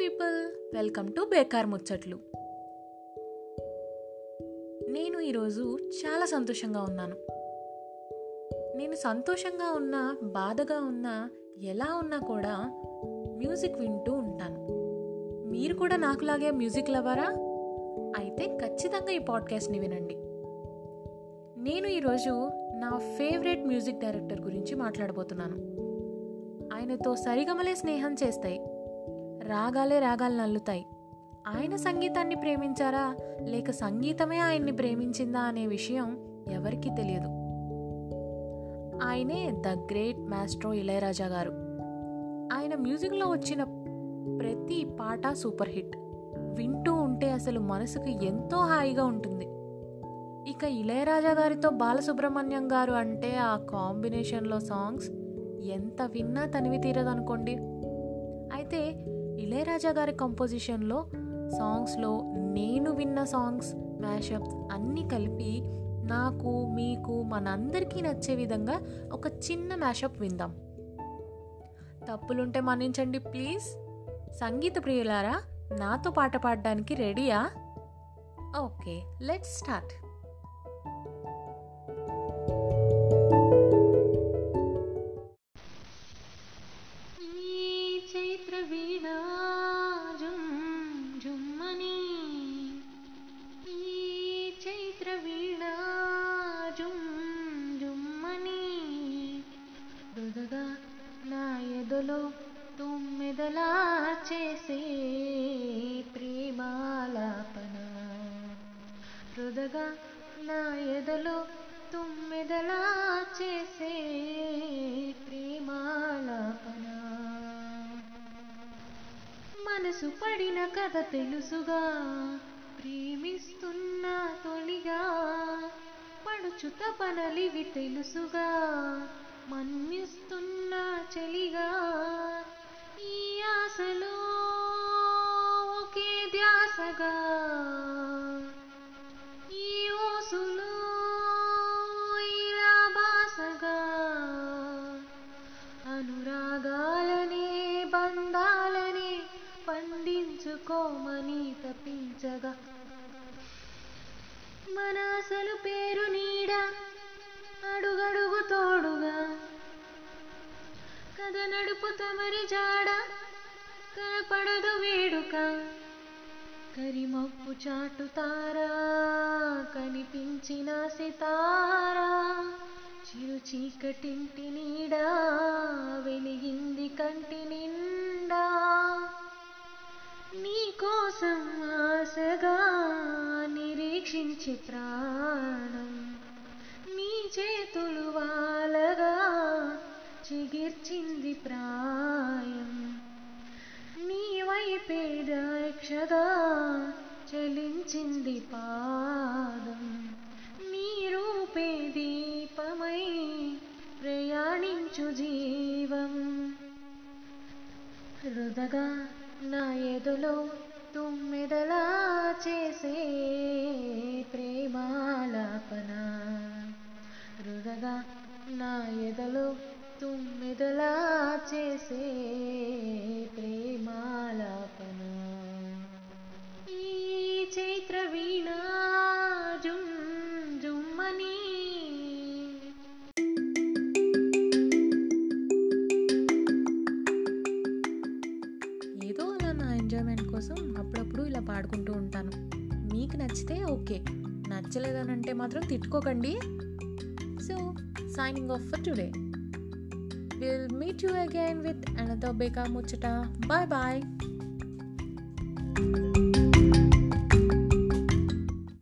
People welcome to బేకార్ ముచ్చట్లు. నేను ఈరోజు చాలా సంతోషంగా ఉన్నాను. నేను సంతోషంగా ఉన్నా బాధగా ఉన్నా ఎలా ఉన్నా కూడా మ్యూజిక్ వింటూ ఉంటాను. మీరు కూడా నాకులాగే మ్యూజిక్ లవరా అయితే ఖచ్చితంగా ఈ పాడ్కాస్ట్ని వినండి. నేను ఈరోజు నా ఫేవరెట్ మ్యూజిక్ డైరెక్టర్ గురించి మాట్లాడబోతున్నాను. ఆయనతో సరిగమలే స్నేహం చేస్తాయి. రాగాలే రాగాలు నల్లుతాయి. ఆయన సంగీతాన్ని ప్రేమించారా? లేక సంగీతమే ఆయన్ని ప్రేమించిందా అనే విషయం ఎవరికీ తెలియదు. ఆయనే ద గ్రేట్ మాస్ట్రో ఇళయరాజా గారు. ఆయన మ్యూజిక్లో వచ్చిన ప్రతి పాట సూపర్ హిట్. వింటూ ఉంటే అసలు మనసుకు ఎంతో హాయిగా ఉంటుంది. ఇక ఇళయరాజా గారితో బాలసుబ్రహ్మణ్యం గారు అంటే ఆ కాంబినేషన్లో సాంగ్స్ ఎంత విన్నా తనివి తీరదనుకోండి. అయితే ఇళయరాజా గారి కంపోజిషన్లో సాంగ్స్లో నేను విన్న సాంగ్స్ మ్యాషప్స్ అన్నీ కలిపి నాకు మీకు మనందరికీ నచ్చే విధంగా ఒక చిన్న మ్యాషప్ విందాం. తప్పులుంటే మన్నించండి ప్లీజ్ సంగీత ప్రియులారా నాతో పాట పాడడానికి రెడీయా? ఓకే లెట్స్ స్టార్ట్ చైత్ర వీణా జుమ్ జుమ్మని. దుదగా నా ఎదులో తుమ్మెదలా చేసే ప్రేమాలాపన. మృదుగా నా ఎదులో తుమ్మెదలా చేసే ప్రేమాలాపన. మనసు పడిన కథ తెలుసుగా. ప్రేమిస్తున్న తొలిగా పడుచు తపనలివి తెలుసుగా మన్నిస్తున్న చలిగా ఈ ఆశలో ఒకే ధ్యాసగా. పండించుకోమని తప్పించగా మన అసలు పేరు నీడ అడుగడుగు తోడుగా. కథ నడుపు తమరి జాడ కనపడదు వేడుక. కరిమప్పు చాటుతారా కనిపించిన సితారా. చిరు చీకటింటి నీడా నిరీక్షించి ప్రాణం నీ చేతులు వాలగా చిగిర్చింది ప్రాయం. నీ వైపే దక్షగా చలించింది పాదం. నీ రూపే దీపమై ప్రయాణించు జీవం. హృదగా నా ఎదులో తుమ్మెదలా చేసే ప్రేమాలాపన. రుదగా నా ఎదలో తుమ్మెదలా చేసే ప్రేమాలాపన. ఈ చైత్ర వీణా జుమ్ జుమ్మని. ఏదో అలా నా ఎంజాయ్మెంట్ కోసం అప్పుడప్పుడు ఇలా పాడుకుంటూ ఉంటాను. మీకు నచ్చితే ఓకే. నచ్చలేదనంటే మాత్రం తిట్టుకోకండి. So signing off for today will meet you again with another బేకా ముచ్చట బాయ్ బాయ్